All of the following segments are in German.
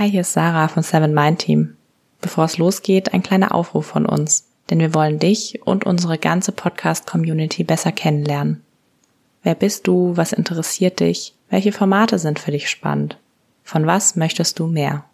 Hi, hier ist Sarah von Seven Mind Team. Bevor es losgeht, ein kleiner Aufruf von uns, denn wir wollen dich und unsere ganze Podcast-Community besser kennenlernen. Wer bist du? Was interessiert dich? Welche Formate sind für dich spannend? Von was möchtest du mehr?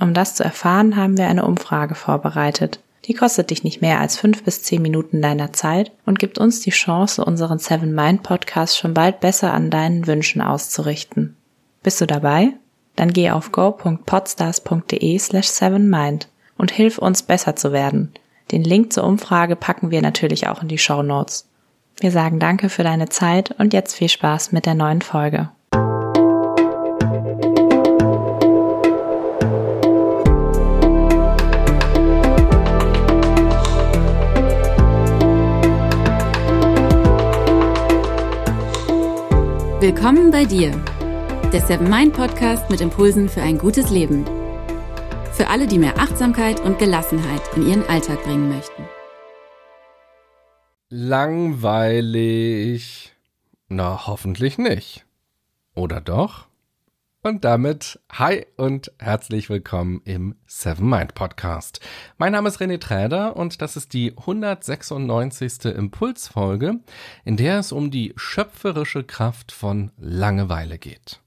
Um das zu erfahren, haben wir eine Umfrage vorbereitet. Die kostet dich nicht mehr als fünf bis zehn Minuten deiner Zeit und gibt uns die Chance, unseren Seven Mind Podcast schon bald besser an deinen Wünschen auszurichten. Bist du dabei? Dann geh auf go.podstars.de slash sevenmind und hilf uns besser zu werden. Den Link zur Umfrage packen wir natürlich auch in die Show Notes. Wir sagen danke für deine Zeit und jetzt viel Spaß mit der neuen Folge. Willkommen bei dir, der Seven Mind Podcast mit Impulsen für ein gutes Leben. Für alle, die mehr Achtsamkeit und Gelassenheit in ihren Alltag bringen möchten. Langweilig. Na, hoffentlich nicht. Oder doch? Und damit hi und herzlich willkommen im Seven Mind Podcast. Mein Name ist René Träder und das ist die 196. Impulsfolge, in der es um die schöpferische Kraft von Langeweile geht.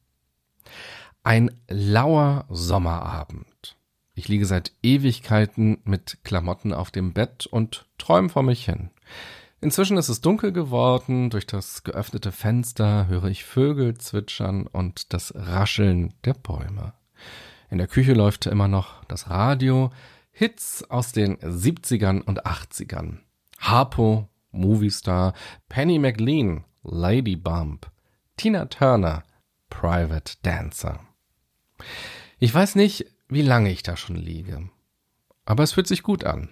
Ein lauer Sommerabend. Ich liege seit Ewigkeiten mit Klamotten auf dem Bett und träume vor mich hin. Inzwischen ist es dunkel geworden, durch das geöffnete Fenster höre ich Vögel zwitschern und das Rascheln der Bäume. In der Küche läuft immer noch das Radio, Hits aus den 70ern und 80ern. Harpo, Moviestar, Penny McLean, Lady Bump, Tina Turner, Private Dancer. Ich weiß nicht, wie lange ich da schon liege. Aber es fühlt sich gut an.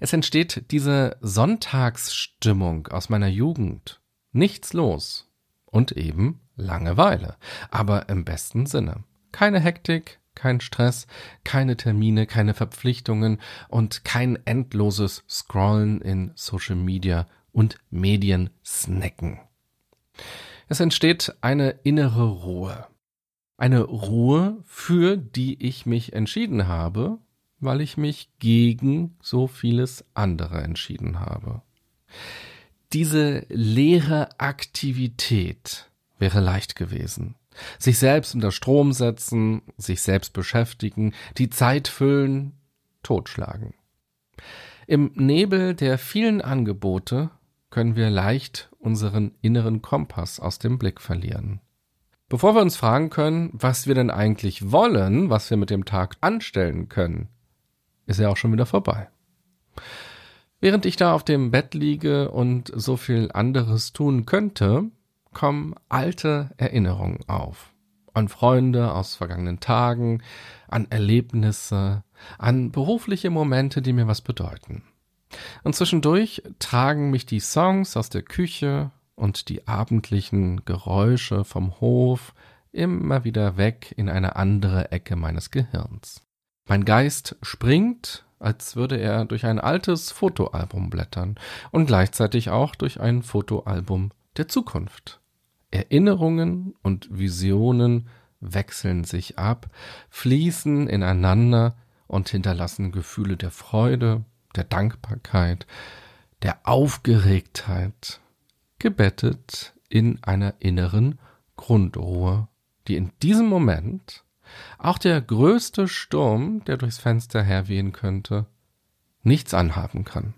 Es entsteht diese Sonntagsstimmung aus meiner Jugend. Nichts los. Und eben Langeweile. Aber im besten Sinne. Keine Hektik, kein Stress, keine Termine, keine Verpflichtungen und kein endloses Scrollen in Social Media und Medien snacken. Es entsteht eine innere Ruhe. Eine Ruhe, für die ich mich entschieden habe weil ich mich gegen so vieles andere entschieden habe. Diese leere Aktivität wäre leicht gewesen. Sich selbst unter Strom setzen, sich selbst beschäftigen, die Zeit füllen, totschlagen. Im Nebel der vielen Angebote können wir leicht unseren inneren Kompass aus dem Blick verlieren. Bevor wir uns fragen können, was wir denn eigentlich wollen, was wir mit dem Tag anstellen können, ist ja auch schon wieder vorbei. Während ich da auf dem Bett liege und so viel anderes tun könnte, kommen alte Erinnerungen auf. An Freunde aus vergangenen Tagen, an Erlebnisse, an berufliche Momente, die mir was bedeuten. Und zwischendurch tragen mich die Songs aus der Küche und die abendlichen Geräusche vom Hof immer wieder weg in eine andere Ecke meines Gehirns. Mein Geist springt, als würde er durch ein altes Fotoalbum blättern und gleichzeitig auch durch ein Fotoalbum der Zukunft. Erinnerungen und Visionen wechseln sich ab, fließen ineinander und hinterlassen Gefühle der Freude, der Dankbarkeit, der Aufgeregtheit, gebettet in einer inneren Grundruhe, die in diesem Moment auch der größte Sturm, der durchs Fenster herwehen könnte, nichts anhaben kann.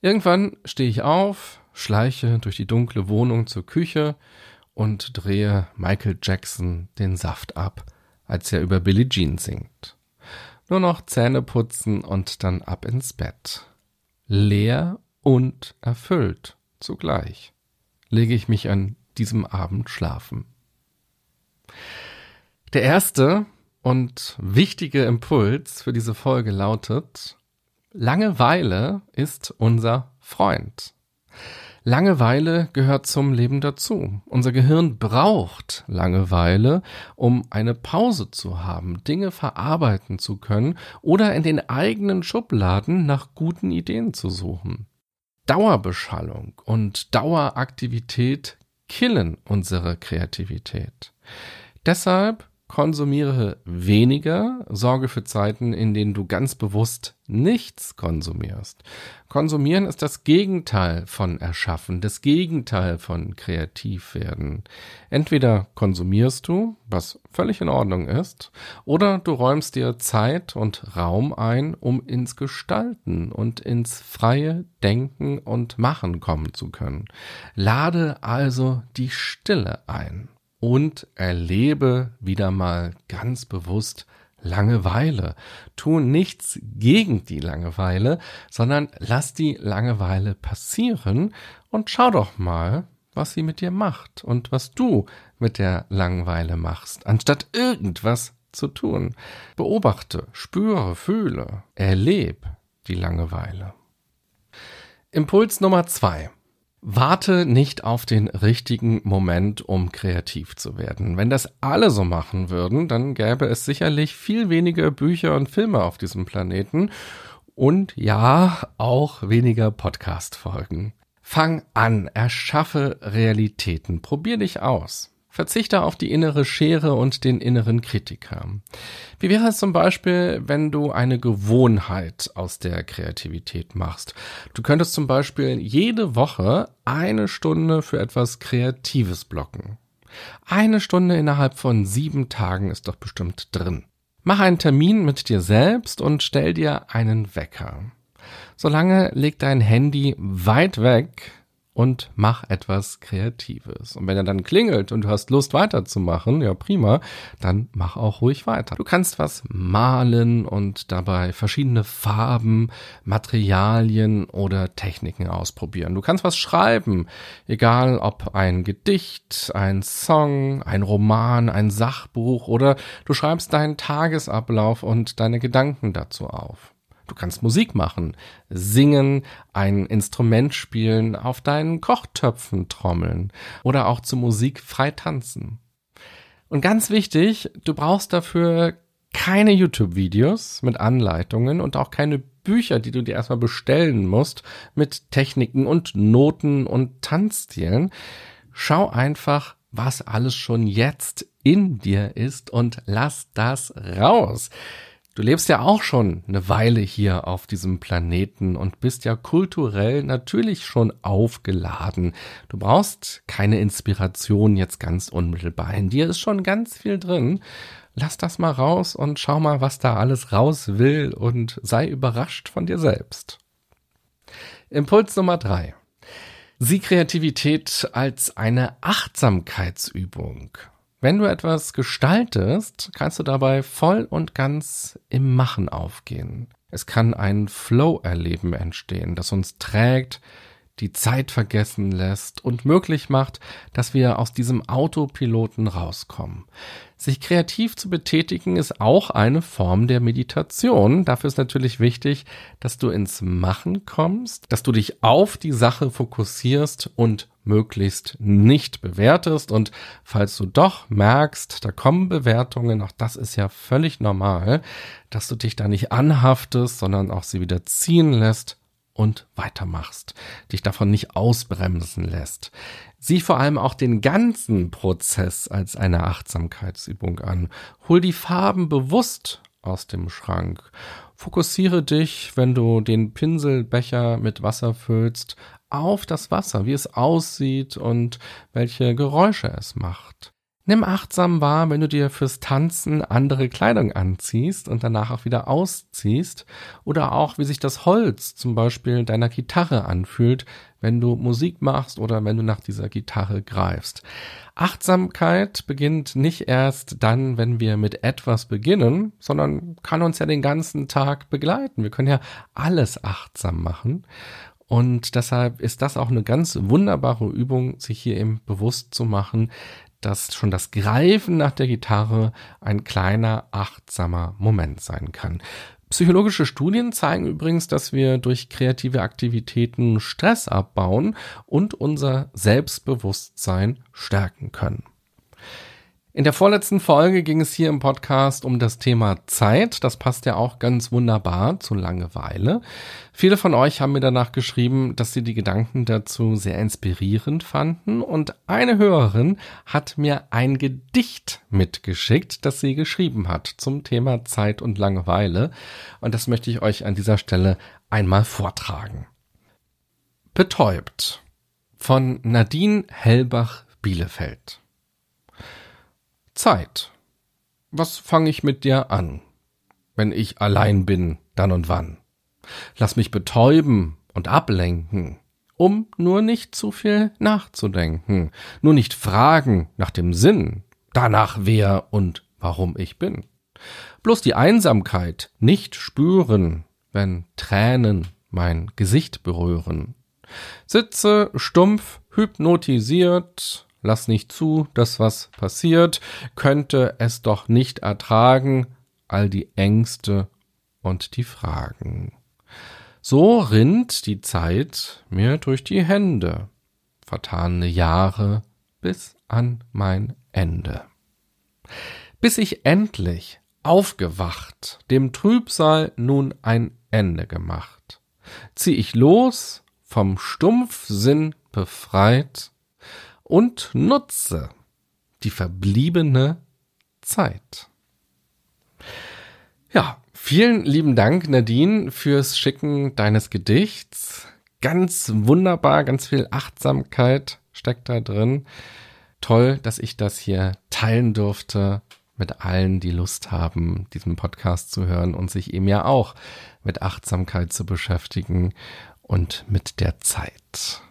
Irgendwann stehe ich auf, schleiche durch die dunkle Wohnung zur Küche und drehe Michael Jackson den Saft ab, als er über Billie Jean singt. Nur noch Zähne putzen und dann ab ins Bett. Leer und erfüllt zugleich lege ich mich an diesem Abend schlafen. Der erste und wichtige Impuls für diese Folge lautet, Langeweile ist unser Freund. Langeweile gehört zum Leben dazu. Unser Gehirn braucht Langeweile, um eine Pause zu haben, Dinge verarbeiten zu können oder in den eigenen Schubladen nach guten Ideen zu suchen. Dauerbeschallung und Daueraktivität killen unsere Kreativität. Deshalb konsumiere weniger, sorge für Zeiten, in denen du ganz bewusst nichts konsumierst. Konsumieren ist das Gegenteil von erschaffen, das Gegenteil von kreativ werden. Entweder konsumierst du, was völlig in Ordnung ist, oder du räumst dir Zeit und Raum ein, um ins Gestalten und ins freie Denken und Machen kommen zu können. Lade also die Stille ein und erlebe wieder mal ganz bewusst Langeweile. Tu nichts gegen die Langeweile, sondern lass die Langeweile passieren und schau doch mal, was sie mit dir macht und was du mit der Langeweile machst, anstatt irgendwas zu tun. Beobachte, spüre, fühle, erleb die Langeweile. Impuls Nummer zwei. Warte nicht auf den richtigen Moment, um kreativ zu werden. Wenn das alle so machen würden, dann gäbe es sicherlich viel weniger Bücher und Filme auf diesem Planeten und ja, auch weniger Podcast-Folgen. Fang an, erschaffe Realitäten, probier dich aus. Verzichte auf die innere Schere und den inneren Kritiker. Wie wäre es zum Beispiel, wenn du eine Gewohnheit aus der Kreativität machst? Du könntest zum Beispiel jede Woche eine Stunde für etwas Kreatives blocken. Eine Stunde innerhalb von sieben Tagen ist doch bestimmt drin. Mach einen Termin mit dir selbst und stell dir einen Wecker. Solange leg dein Handy weit weg, und mach etwas Kreatives. Und wenn er dann klingelt und du hast Lust weiterzumachen, ja prima, dann mach auch ruhig weiter. Du kannst was malen und dabei verschiedene Farben, Materialien oder Techniken ausprobieren. Du kannst was schreiben, egal ob ein Gedicht, ein Song, ein Roman, ein Sachbuch oder du schreibst deinen Tagesablauf und deine Gedanken dazu auf. Du kannst Musik machen, singen, ein Instrument spielen, auf deinen Kochtöpfen trommeln oder auch zu Musik frei tanzen. Und ganz wichtig, du brauchst dafür keine YouTube-Videos mit Anleitungen und auch keine Bücher, die du dir erstmal bestellen musst mit Techniken und Noten und Tanzstilen. Schau einfach, was alles schon jetzt in dir ist und lass das raus. Du lebst ja auch schon eine Weile hier auf diesem Planeten und bist ja kulturell natürlich schon aufgeladen. Du brauchst keine Inspiration jetzt ganz unmittelbar. In dir ist schon ganz viel drin. Lass das mal raus und schau mal, was da alles raus will und sei überrascht von dir selbst. Impuls Nummer drei. Sieh Kreativität als eine Achtsamkeitsübung. Wenn du etwas gestaltest, kannst du dabei voll und ganz im Machen aufgehen. Es kann ein Flow-Erleben entstehen, das uns trägt, die Zeit vergessen lässt und möglich macht, dass wir aus diesem Autopiloten rauskommen. Sich kreativ zu betätigen ist auch eine Form der Meditation. Dafür ist natürlich wichtig, dass du ins Machen kommst, dass du dich auf die Sache fokussierst und möglichst nicht bewertest. Und falls du doch merkst, da kommen Bewertungen, auch das ist ja völlig normal, dass du dich da nicht anhaftest, sondern auch sie wieder ziehen lässt und weitermachst, dich davon nicht ausbremsen lässt. Sieh vor allem auch den ganzen Prozess als eine Achtsamkeitsübung an. Hol die Farben bewusst aus dem Schrank. Fokussiere dich, wenn du den Pinselbecher mit Wasser füllst, auf das Wasser, wie es aussieht und welche Geräusche es macht. Nimm achtsam wahr, wenn du dir fürs Tanzen andere Kleidung anziehst und danach auch wieder ausziehst oder auch wie sich das Holz zum Beispiel deiner Gitarre anfühlt, wenn du Musik machst oder wenn du nach dieser Gitarre greifst. Achtsamkeit beginnt nicht erst dann, wenn wir mit etwas beginnen, sondern kann uns ja den ganzen Tag begleiten. Wir können ja alles achtsam machen. Und deshalb ist das auch eine ganz wunderbare Übung, sich hier eben bewusst zu machen, dass schon das Greifen nach der Gitarre ein kleiner, achtsamer Moment sein kann. Psychologische Studien zeigen übrigens, dass wir durch kreative Aktivitäten Stress abbauen und unser Selbstbewusstsein stärken können. In der vorletzten Folge ging es hier im Podcast um das Thema Zeit. Das passt ja auch ganz wunderbar zu Langeweile. Viele von euch haben mir danach geschrieben, dass sie die Gedanken dazu sehr inspirierend fanden und eine Hörerin hat mir ein Gedicht mitgeschickt, das sie geschrieben hat zum Thema Zeit und Langeweile und das möchte ich euch an dieser Stelle einmal vortragen. Betäubt von Nadine Hellbach Bielefeld Zeit. Was fange ich mit dir an, wenn ich allein bin, dann und wann? Lass mich betäuben und ablenken, um nur nicht zu viel nachzudenken, nur nicht fragen nach dem Sinn, danach wer und warum ich bin. Bloß die Einsamkeit nicht spüren, wenn Tränen mein Gesicht berühren. Sitze stumpf, hypnotisiert, lass nicht zu, dass was passiert, könnte es doch nicht ertragen, all die Ängste und die Fragen. So rinnt die Zeit mir durch die Hände, vertane Jahre bis an mein Ende. Bis ich endlich aufgewacht, dem Trübsal nun ein Ende gemacht, zieh ich los, vom Stumpfsinn befreit, und nutze die verbliebene Zeit. Ja, vielen lieben Dank, Nadine, fürs Schicken deines Gedichts. Ganz wunderbar, ganz viel Achtsamkeit steckt da drin. Toll, dass ich das hier teilen durfte mit allen, die Lust haben, diesen Podcast zu hören und sich eben ja auch mit Achtsamkeit zu beschäftigen und mit der Zeit.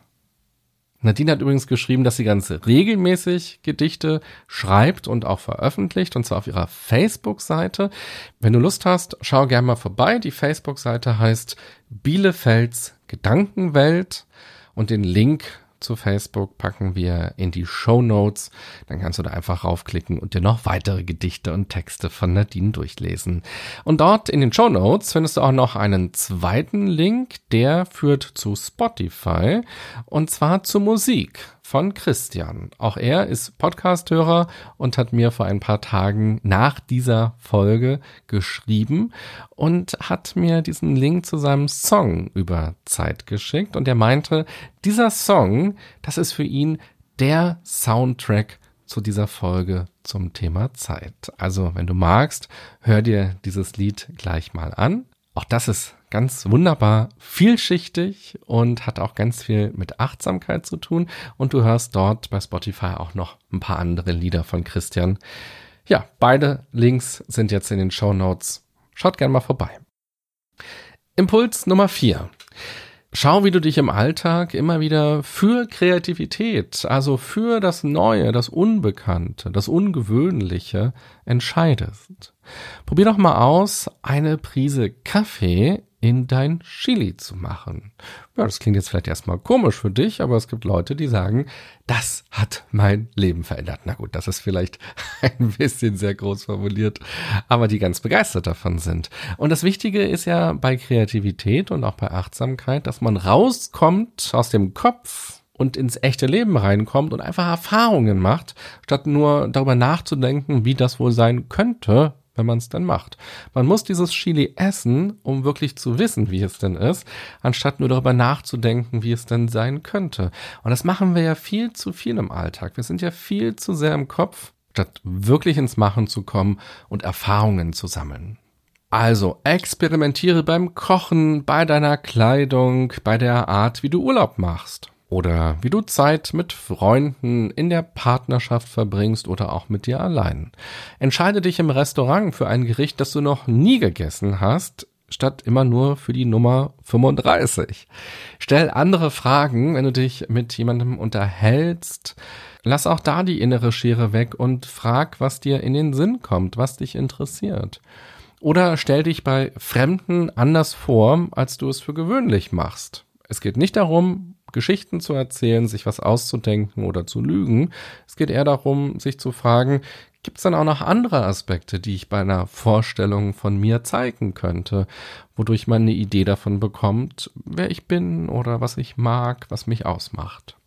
Nadine hat übrigens geschrieben, dass sie ganz regelmäßig Gedichte schreibt und auch veröffentlicht, und zwar auf ihrer Facebook-Seite. Wenn du Lust hast, schau gerne mal vorbei. Die Facebook-Seite heißt Bielefelds Gedankenwelt und den Link zu Facebook packen wir in die Show Notes. Dann kannst du da einfach raufklicken und dir noch weitere Gedichte und Texte von Nadine durchlesen. Und dort in den Show Notes findest du auch noch einen zweiten Link, der führt zu Spotify und zwar zur Musik von Christian. Auch er ist Podcasthörer und hat mir vor ein paar Tagen nach dieser Folge geschrieben und hat mir diesen Link zu seinem Song über Zeit geschickt und er meinte, dieser Song, das ist für ihn der Soundtrack zu dieser Folge zum Thema Zeit. Also, wenn du magst, hör dir dieses Lied gleich mal an. Auch das ist ganz wunderbar vielschichtig und hat auch ganz viel mit Achtsamkeit zu tun. Und du hörst dort bei Spotify auch noch ein paar andere Lieder von Christian. Ja, beide Links sind jetzt in den Show Notes. Schaut gerne mal vorbei. Impuls Nummer vier. Schau, wie du dich im Alltag immer wieder für Kreativität, also für das Neue, das Unbekannte, das Ungewöhnliche entscheidest. Probier doch mal aus, eine Prise Kaffee in dein Chili zu machen. Ja, das klingt jetzt vielleicht erstmal komisch für dich, aber es gibt Leute, die sagen, das hat mein Leben verändert. Na gut, das ist vielleicht ein bisschen sehr groß formuliert, aber die ganz begeistert davon sind. Und das Wichtige ist ja bei Kreativität und auch bei Achtsamkeit, dass man rauskommt aus dem Kopf und ins echte Leben reinkommt und einfach Erfahrungen macht, statt nur darüber nachzudenken, wie das wohl sein könnte, wenn man es denn macht. Man muss dieses Chili essen, um wirklich zu wissen, wie es denn ist, anstatt nur darüber nachzudenken, wie es denn sein könnte. Und das machen wir ja viel zu viel im Alltag. Wir sind ja viel zu sehr im Kopf, statt wirklich ins Machen zu kommen und Erfahrungen zu sammeln. Also experimentiere beim Kochen, bei deiner Kleidung, bei der Art, wie du Urlaub machst oder wie du Zeit mit Freunden in der Partnerschaft verbringst oder auch mit dir allein. Entscheide dich im Restaurant für ein Gericht, das du noch nie gegessen hast, statt immer nur für die Nummer 35. Stell andere Fragen, wenn du dich mit jemandem unterhältst. Lass auch da die innere Schere weg und frag, was dir in den Sinn kommt, was dich interessiert. Oder stell dich bei Fremden anders vor, als du es für gewöhnlich machst. Es geht nicht darum, Geschichten zu erzählen, sich was auszudenken oder zu lügen. Es geht eher darum, sich zu fragen, gibt es dann auch noch andere Aspekte, die ich bei einer Vorstellung von mir zeigen könnte, wodurch man eine Idee davon bekommt, wer ich bin oder was ich mag, was mich ausmacht.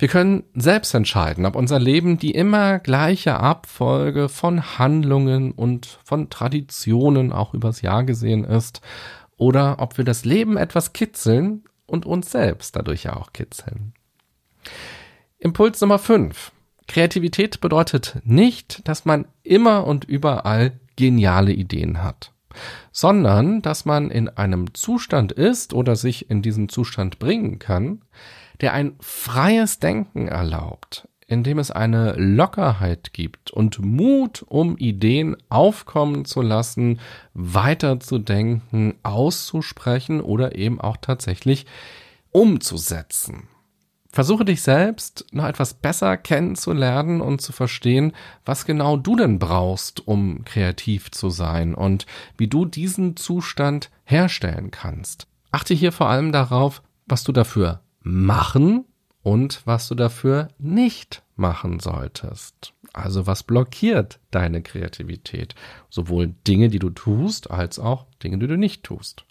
Wir können selbst entscheiden, ob unser Leben die immer gleiche Abfolge von Handlungen und von Traditionen auch übers Jahr gesehen ist, oder ob wir das Leben etwas kitzeln und uns selbst dadurch ja auch kitzeln. Impuls Nummer 5. Kreativität bedeutet nicht, dass man immer und überall geniale Ideen hat, sondern dass man in einem Zustand ist oder sich in diesen Zustand bringen kann, der ein freies Denken erlaubt, indem es eine Lockerheit gibt und Mut, um Ideen aufkommen zu lassen, weiterzudenken, auszusprechen oder eben auch tatsächlich umzusetzen. Versuche dich selbst noch etwas besser kennenzulernen und zu verstehen, was genau du denn brauchst, um kreativ zu sein und wie du diesen Zustand herstellen kannst. Achte hier vor allem darauf, was du dafür machen und was du dafür nicht machen solltest. Also was blockiert deine Kreativität? Sowohl Dinge, die du tust, als auch Dinge, die du nicht tust.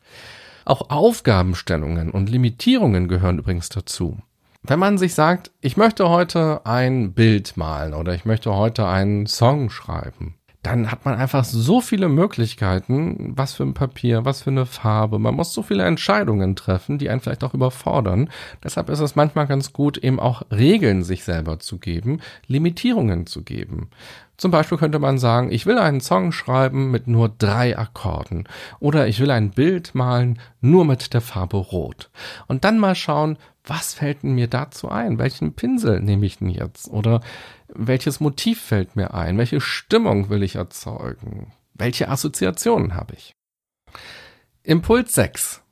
Auch Aufgabenstellungen und Limitierungen gehören übrigens dazu. Wenn man sich sagt, ich möchte heute ein Bild malen oder ich möchte heute einen Song schreiben, dann hat man einfach so viele Möglichkeiten, was für ein Papier, was für eine Farbe. Man muss so viele Entscheidungen treffen, die einen vielleicht auch überfordern. Deshalb ist es manchmal ganz gut, eben auch Regeln sich selber zu geben, Limitierungen zu geben. Zum Beispiel könnte man sagen, ich will einen Song schreiben mit nur drei Akkorden oder ich will ein Bild malen nur mit der Farbe Rot. Und dann mal schauen, was fällt mir dazu ein? Welchen Pinsel nehme ich denn jetzt? Oder welches Motiv fällt mir ein? Welche Stimmung will ich erzeugen? Welche Assoziationen habe ich? Impuls 6.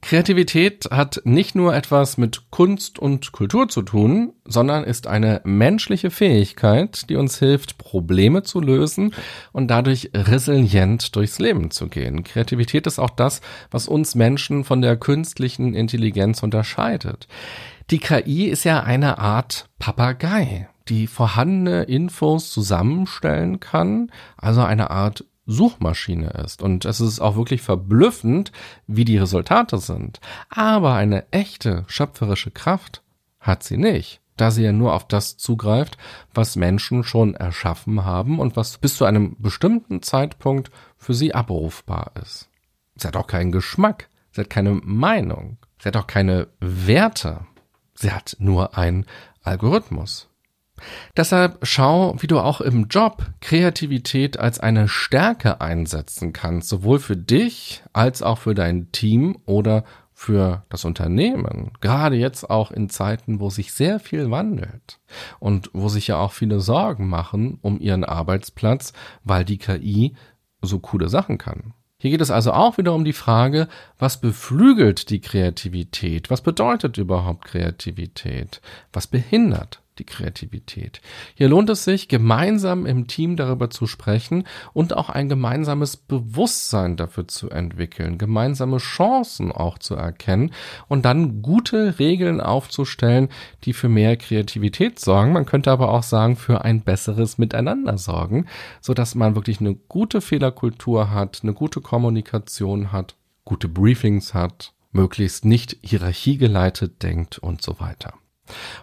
Kreativität hat nicht nur etwas mit Kunst und Kultur zu tun, sondern ist eine menschliche Fähigkeit, die uns hilft, Probleme zu lösen und dadurch resilient durchs Leben zu gehen. Kreativität ist auch das, was uns Menschen von der künstlichen Intelligenz unterscheidet. Die KI ist ja eine Art Papagei die vorhandene Infos zusammenstellen kann, also eine Art Suchmaschine ist. Und es ist auch wirklich verblüffend, wie die Resultate sind. Aber eine echte schöpferische Kraft hat sie nicht, da sie ja nur auf das zugreift, was Menschen schon erschaffen haben und was bis zu einem bestimmten Zeitpunkt für sie abrufbar ist. Sie hat auch keinen Geschmack, sie hat keine Meinung, sie hat auch keine Werte, sie hat nur einen Algorithmus. Deshalb schau, wie du auch im Job Kreativität als eine Stärke einsetzen kannst, sowohl für dich als auch für dein Team oder für das Unternehmen. Gerade jetzt auch in Zeiten, wo sich sehr viel wandelt und wo sich ja auch viele Sorgen machen um ihren Arbeitsplatz, weil die KI so coole Sachen kann. Hier geht es also auch wieder um die Frage, was beflügelt die Kreativität? Was bedeutet überhaupt Kreativität? Was behindert die Kreativität. Hier lohnt es sich, gemeinsam im Team darüber zu sprechen und auch ein gemeinsames Bewusstsein dafür zu entwickeln, gemeinsame Chancen auch zu erkennen und dann gute Regeln aufzustellen, die für mehr Kreativität sorgen. Man könnte aber auch sagen, für ein besseres Miteinander sorgen, so dass man wirklich eine gute Fehlerkultur hat, eine gute Kommunikation hat, gute Briefings hat, möglichst nicht hierarchiegeleitet denkt und so weiter.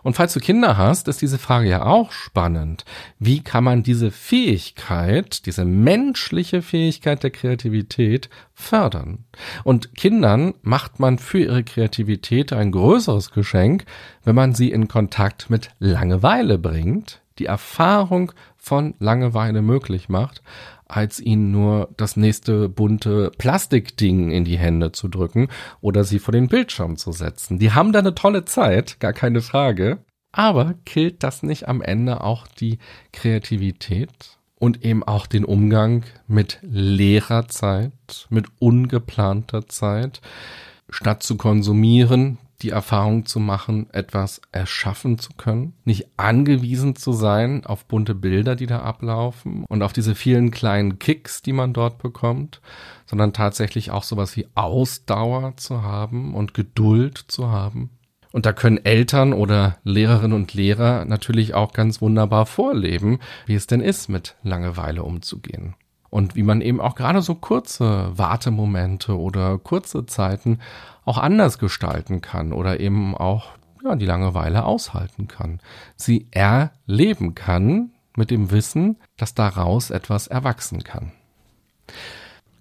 Und falls du Kinder hast, ist diese Frage ja auch spannend. Wie kann man diese Fähigkeit, diese menschliche Fähigkeit der Kreativität fördern? Und Kindern macht man für ihre Kreativität ein größeres Geschenk, wenn man sie in Kontakt mit Langeweile bringt, die Erfahrung von Langeweile möglich macht als ihnen nur das nächste bunte Plastikding in die Hände zu drücken oder sie vor den Bildschirm zu setzen. Die haben da eine tolle Zeit, gar keine Frage. Aber killt das nicht am Ende auch die Kreativität und eben auch den Umgang mit leerer Zeit, mit ungeplanter Zeit? Statt zu konsumieren, die Erfahrung zu machen, etwas erschaffen zu können, nicht angewiesen zu sein auf bunte Bilder, die da ablaufen und auf diese vielen kleinen Kicks, die man dort bekommt, sondern tatsächlich auch sowas wie Ausdauer zu haben und Geduld zu haben. Und da können Eltern oder Lehrerinnen und Lehrer natürlich auch ganz wunderbar vorleben, wie es denn ist, mit Langeweile umzugehen und wie man eben auch gerade so kurze Wartemomente oder kurze Zeiten auch anders gestalten kann oder eben auch ja, die Langeweile aushalten kann, sie erleben kann mit dem Wissen, dass daraus etwas erwachsen kann.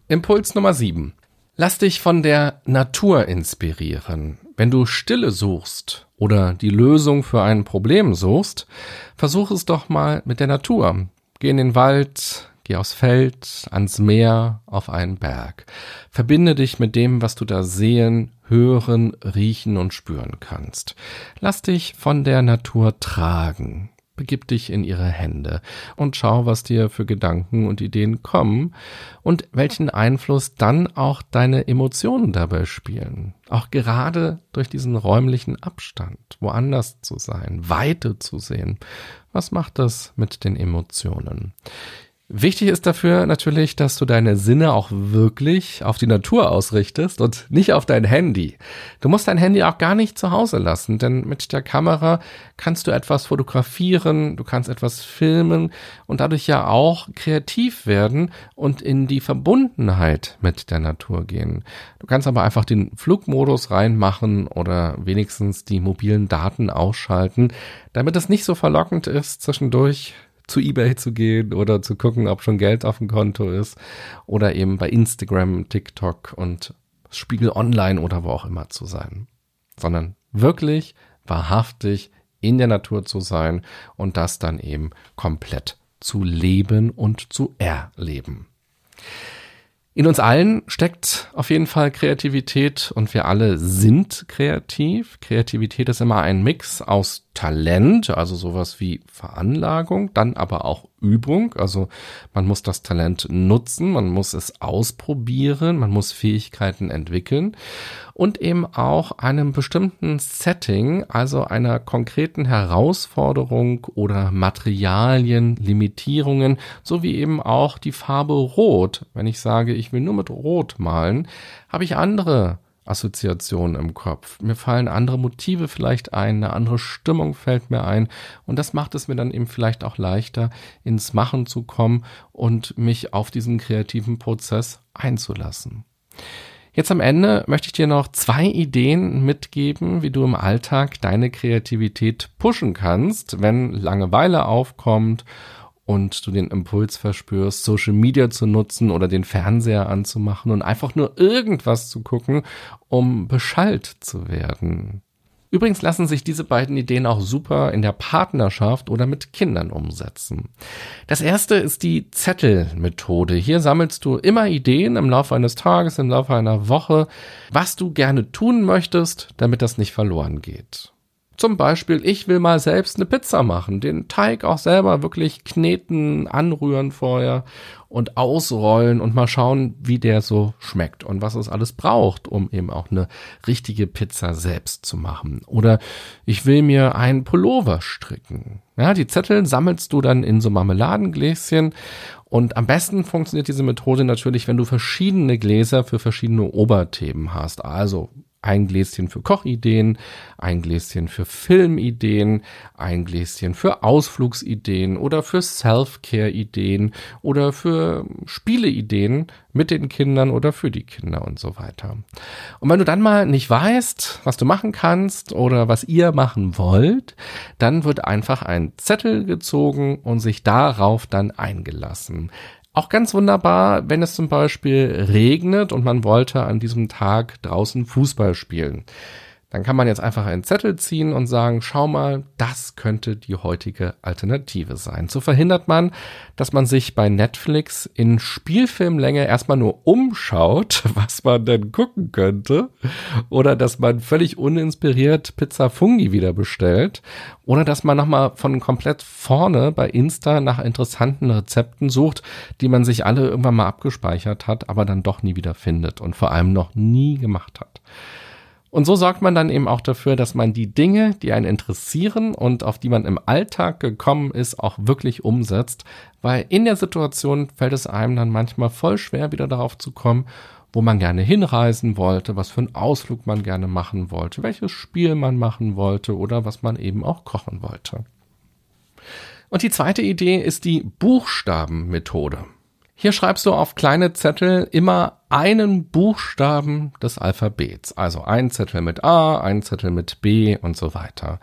Impuls Nummer 7. Lass dich von der Natur inspirieren. Wenn du Stille suchst oder die Lösung für ein Problem suchst, versuch es doch mal mit der Natur. Geh in den Wald, geh aufs Feld, ans Meer, auf einen Berg. Verbinde dich mit dem, was du da sehen, hören, riechen und spüren kannst. Lass dich von der Natur tragen. Begib dich in ihre Hände und schau, was dir für Gedanken und Ideen kommen und welchen Einfluss dann auch deine Emotionen dabei spielen. Auch gerade durch diesen räumlichen Abstand, woanders zu sein, Weite zu sehen. Was macht das mit den Emotionen? Wichtig ist dafür natürlich, dass du deine Sinne auch wirklich auf die Natur ausrichtest und nicht auf dein Handy. Du musst dein Handy auch gar nicht zu Hause lassen, denn mit der Kamera kannst du etwas fotografieren, du kannst etwas filmen und dadurch ja auch kreativ werden und in die Verbundenheit mit der Natur gehen. Du kannst aber einfach den Flugmodus reinmachen oder wenigstens die mobilen Daten ausschalten, damit es nicht so verlockend ist, zwischendurch zu eBay zu gehen oder zu gucken, ob schon Geld auf dem Konto ist oder eben bei Instagram, TikTok und Spiegel Online oder wo auch immer zu sein, sondern wirklich wahrhaftig in der Natur zu sein und das dann eben komplett zu leben und zu erleben. In uns allen steckt auf jeden Fall Kreativität und wir alle sind kreativ. Kreativität ist immer ein Mix aus Talent, also sowas wie Veranlagung, dann aber auch Übung, also man muss das Talent nutzen, man muss es ausprobieren, man muss Fähigkeiten entwickeln und eben auch einem bestimmten Setting, also einer konkreten Herausforderung oder Materialien, Limitierungen, sowie eben auch die Farbe Rot. Wenn ich sage, ich will nur mit Rot malen, habe ich andere Assoziationen im Kopf. Mir fallen andere Motive vielleicht ein, eine andere Stimmung fällt mir ein und das macht es mir dann eben vielleicht auch leichter, ins Machen zu kommen und mich auf diesen kreativen Prozess einzulassen. Jetzt am Ende möchte ich dir noch zwei Ideen mitgeben, wie du im Alltag deine Kreativität pushen kannst, wenn Langeweile aufkommt und du den Impuls verspürst, Social Media zu nutzen oder den Fernseher anzumachen und einfach nur irgendwas zu gucken, um beschallt zu werden. Übrigens lassen sich diese beiden Ideen auch super in der Partnerschaft oder mit Kindern umsetzen. Das erste ist die Zettelmethode. Hier sammelst du immer Ideen im Laufe eines Tages, im Laufe einer Woche, was du gerne tun möchtest, damit das nicht verloren geht. Zum Beispiel, ich will mal selbst eine Pizza machen, den Teig auch selber wirklich kneten, anrühren vorher und ausrollen und mal schauen, wie der so schmeckt und was es alles braucht, um eben auch eine richtige Pizza selbst zu machen. Oder ich will mir einen Pullover stricken. Ja, die Zettel sammelst du dann in so Marmeladengläschen und am besten funktioniert diese Methode natürlich, wenn du verschiedene Gläser für verschiedene Oberthemen hast. Also ein Gläschen für Kochideen, ein Gläschen für Filmideen, ein Gläschen für Ausflugsideen oder für Self-Care-Ideen oder für Spieleideen mit den Kindern oder für die Kinder und so weiter. Und wenn du dann mal nicht weißt, was du machen kannst oder was ihr machen wollt, dann wird einfach ein Zettel gezogen und sich darauf dann eingelassen. Auch ganz wunderbar, wenn es zum Beispiel regnet und man wollte an diesem Tag draußen Fußball spielen. Dann kann man jetzt einfach einen Zettel ziehen und sagen, schau mal, das könnte die heutige Alternative sein. So verhindert man, dass man sich bei Netflix in Spielfilmlänge erstmal nur umschaut, was man denn gucken könnte, oder dass man völlig uninspiriert Pizza Fungi wieder bestellt, oder dass man nochmal von komplett vorne bei Insta nach interessanten Rezepten sucht, die man sich alle irgendwann mal abgespeichert hat, aber dann doch nie wieder findet und vor allem noch nie gemacht hat. Und so sorgt man dann eben auch dafür, dass man die Dinge, die einen interessieren und auf die man im Alltag gekommen ist, auch wirklich umsetzt, weil in der Situation fällt es einem dann manchmal voll schwer, wieder darauf zu kommen, wo man gerne hinreisen wollte, was für einen Ausflug man gerne machen wollte, welches Spiel man machen wollte oder was man eben auch kochen wollte. Und die zweite Idee ist die Buchstabenmethode. Hier schreibst du auf kleine Zettel immer einen Buchstaben des Alphabets. Also ein Zettel mit A, ein Zettel mit B und so weiter.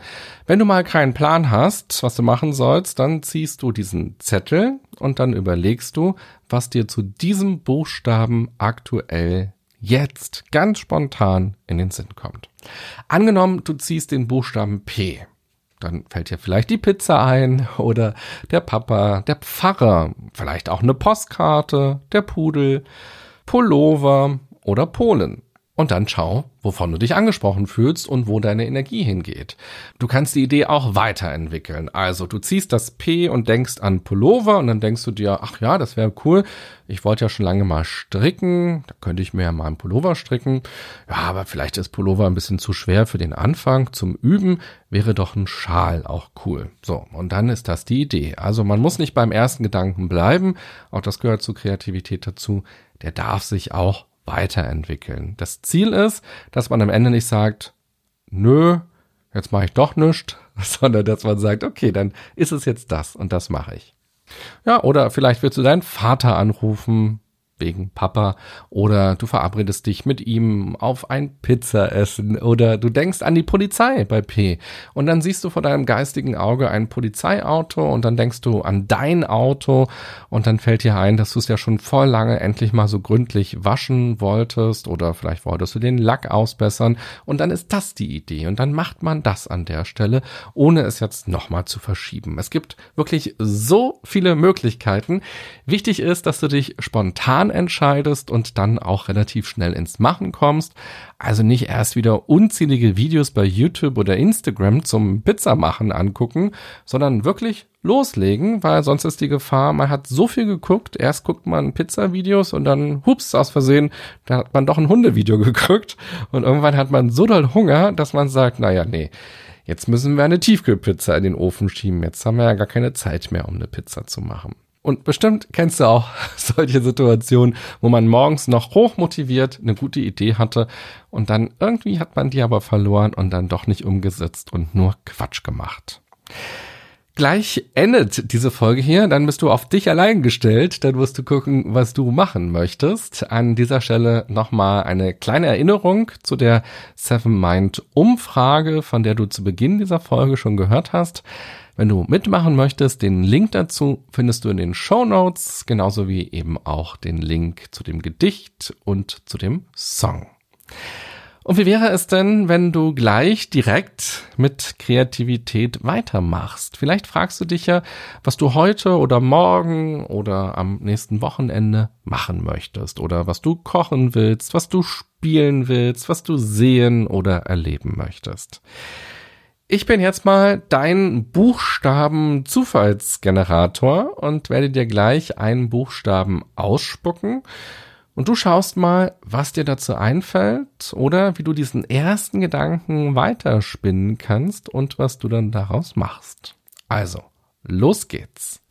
Wenn du mal keinen Plan hast, was du machen sollst, dann ziehst du diesen Zettel und dann überlegst du, was dir zu diesem Buchstaben aktuell jetzt ganz spontan in den Sinn kommt. Angenommen, du ziehst den Buchstaben P dann fällt dir vielleicht die Pizza ein oder der Papa, der Pfarrer, vielleicht auch eine Postkarte, der Pudel, Pullover oder Polen. Und dann schau, wovon du dich angesprochen fühlst und wo deine Energie hingeht. Du kannst die Idee auch weiterentwickeln. Also du ziehst das P und denkst an Pullover und dann denkst du dir, ach ja, das wäre cool. Ich wollte ja schon lange mal stricken. Da könnte ich mir ja mal einen Pullover stricken. Ja, aber vielleicht ist Pullover ein bisschen zu schwer für den Anfang. Zum Üben wäre doch ein Schal auch cool. So, und dann ist das die Idee. Also man muss nicht beim ersten Gedanken bleiben. Auch das gehört zur Kreativität dazu. Der darf sich auch weiterentwickeln. Das Ziel ist, dass man am Ende nicht sagt, nö, jetzt mache ich doch nichts, sondern dass man sagt, okay, dann ist es jetzt das und das mache ich. Ja, oder vielleicht willst du deinen Vater anrufen, wegen Papa. Oder du verabredest dich mit ihm auf ein Pizzaessen. Oder du denkst an die Polizei bei P. Und dann siehst du vor deinem geistigen Auge ein Polizeiauto und dann denkst du an dein Auto. Und dann fällt dir ein, dass du es ja schon voll lange endlich mal so gründlich waschen wolltest oder vielleicht wolltest du den Lack ausbessern. Und dann ist das die Idee. Und dann macht man das an der Stelle, ohne es jetzt nochmal zu verschieben. Es gibt wirklich so viele Möglichkeiten. Wichtig ist, dass du dich spontan entscheidest und dann auch relativ schnell ins Machen kommst. Also nicht erst wieder unzählige Videos bei YouTube oder Instagram zum Pizzamachen angucken, sondern wirklich loslegen, weil sonst ist die Gefahr, man hat so viel geguckt, erst guckt man Pizza-Videos und dann, hups, aus Versehen, da hat man doch ein Hundevideo geguckt und irgendwann hat man so doll Hunger, dass man sagt, naja, nee, jetzt müssen wir eine Tiefkühlpizza in den Ofen schieben, jetzt haben wir ja gar keine Zeit mehr, um eine Pizza zu machen. Und bestimmt kennst du auch solche Situationen, wo man morgens noch hochmotiviert eine gute Idee hatte und dann irgendwie hat man die aber verloren und dann doch nicht umgesetzt und nur Quatsch gemacht. Gleich endet diese Folge hier, dann bist du auf dich allein gestellt, dann wirst du gucken, was du machen möchtest. An dieser Stelle nochmal eine kleine Erinnerung zu der Seven Mind Umfrage, von der du zu Beginn dieser Folge schon gehört hast. Wenn du mitmachen möchtest, den Link dazu findest du in den Show Notes, genauso wie eben auch den Link zu dem Gedicht und zu dem Song. Und wie wäre es denn, wenn du gleich direkt mit Kreativität weitermachst? Vielleicht fragst du dich ja, was du heute oder morgen oder am nächsten Wochenende machen möchtest oder was du kochen willst, was du spielen willst, was du sehen oder erleben möchtest. Ich bin jetzt mal dein Buchstaben-Zufallsgenerator und werde dir gleich einen Buchstaben ausspucken. Und du schaust mal, was dir dazu einfällt oder wie du diesen ersten Gedanken weiterspinnen kannst und was du dann daraus machst. Also, los geht's.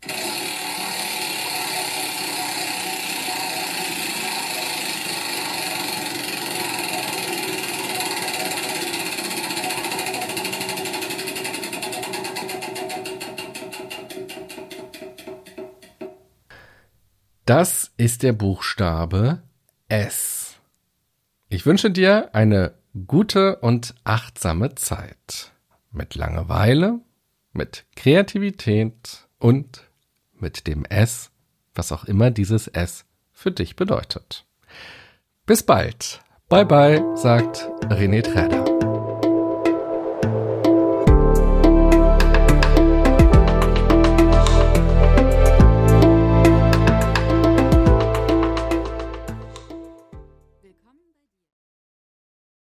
Das ist der Buchstabe S. Ich wünsche dir eine gute und achtsame Zeit. Mit Langeweile, mit Kreativität und mit dem S, was auch immer dieses S für dich bedeutet. Bis bald. Bye bye, sagt René Träder.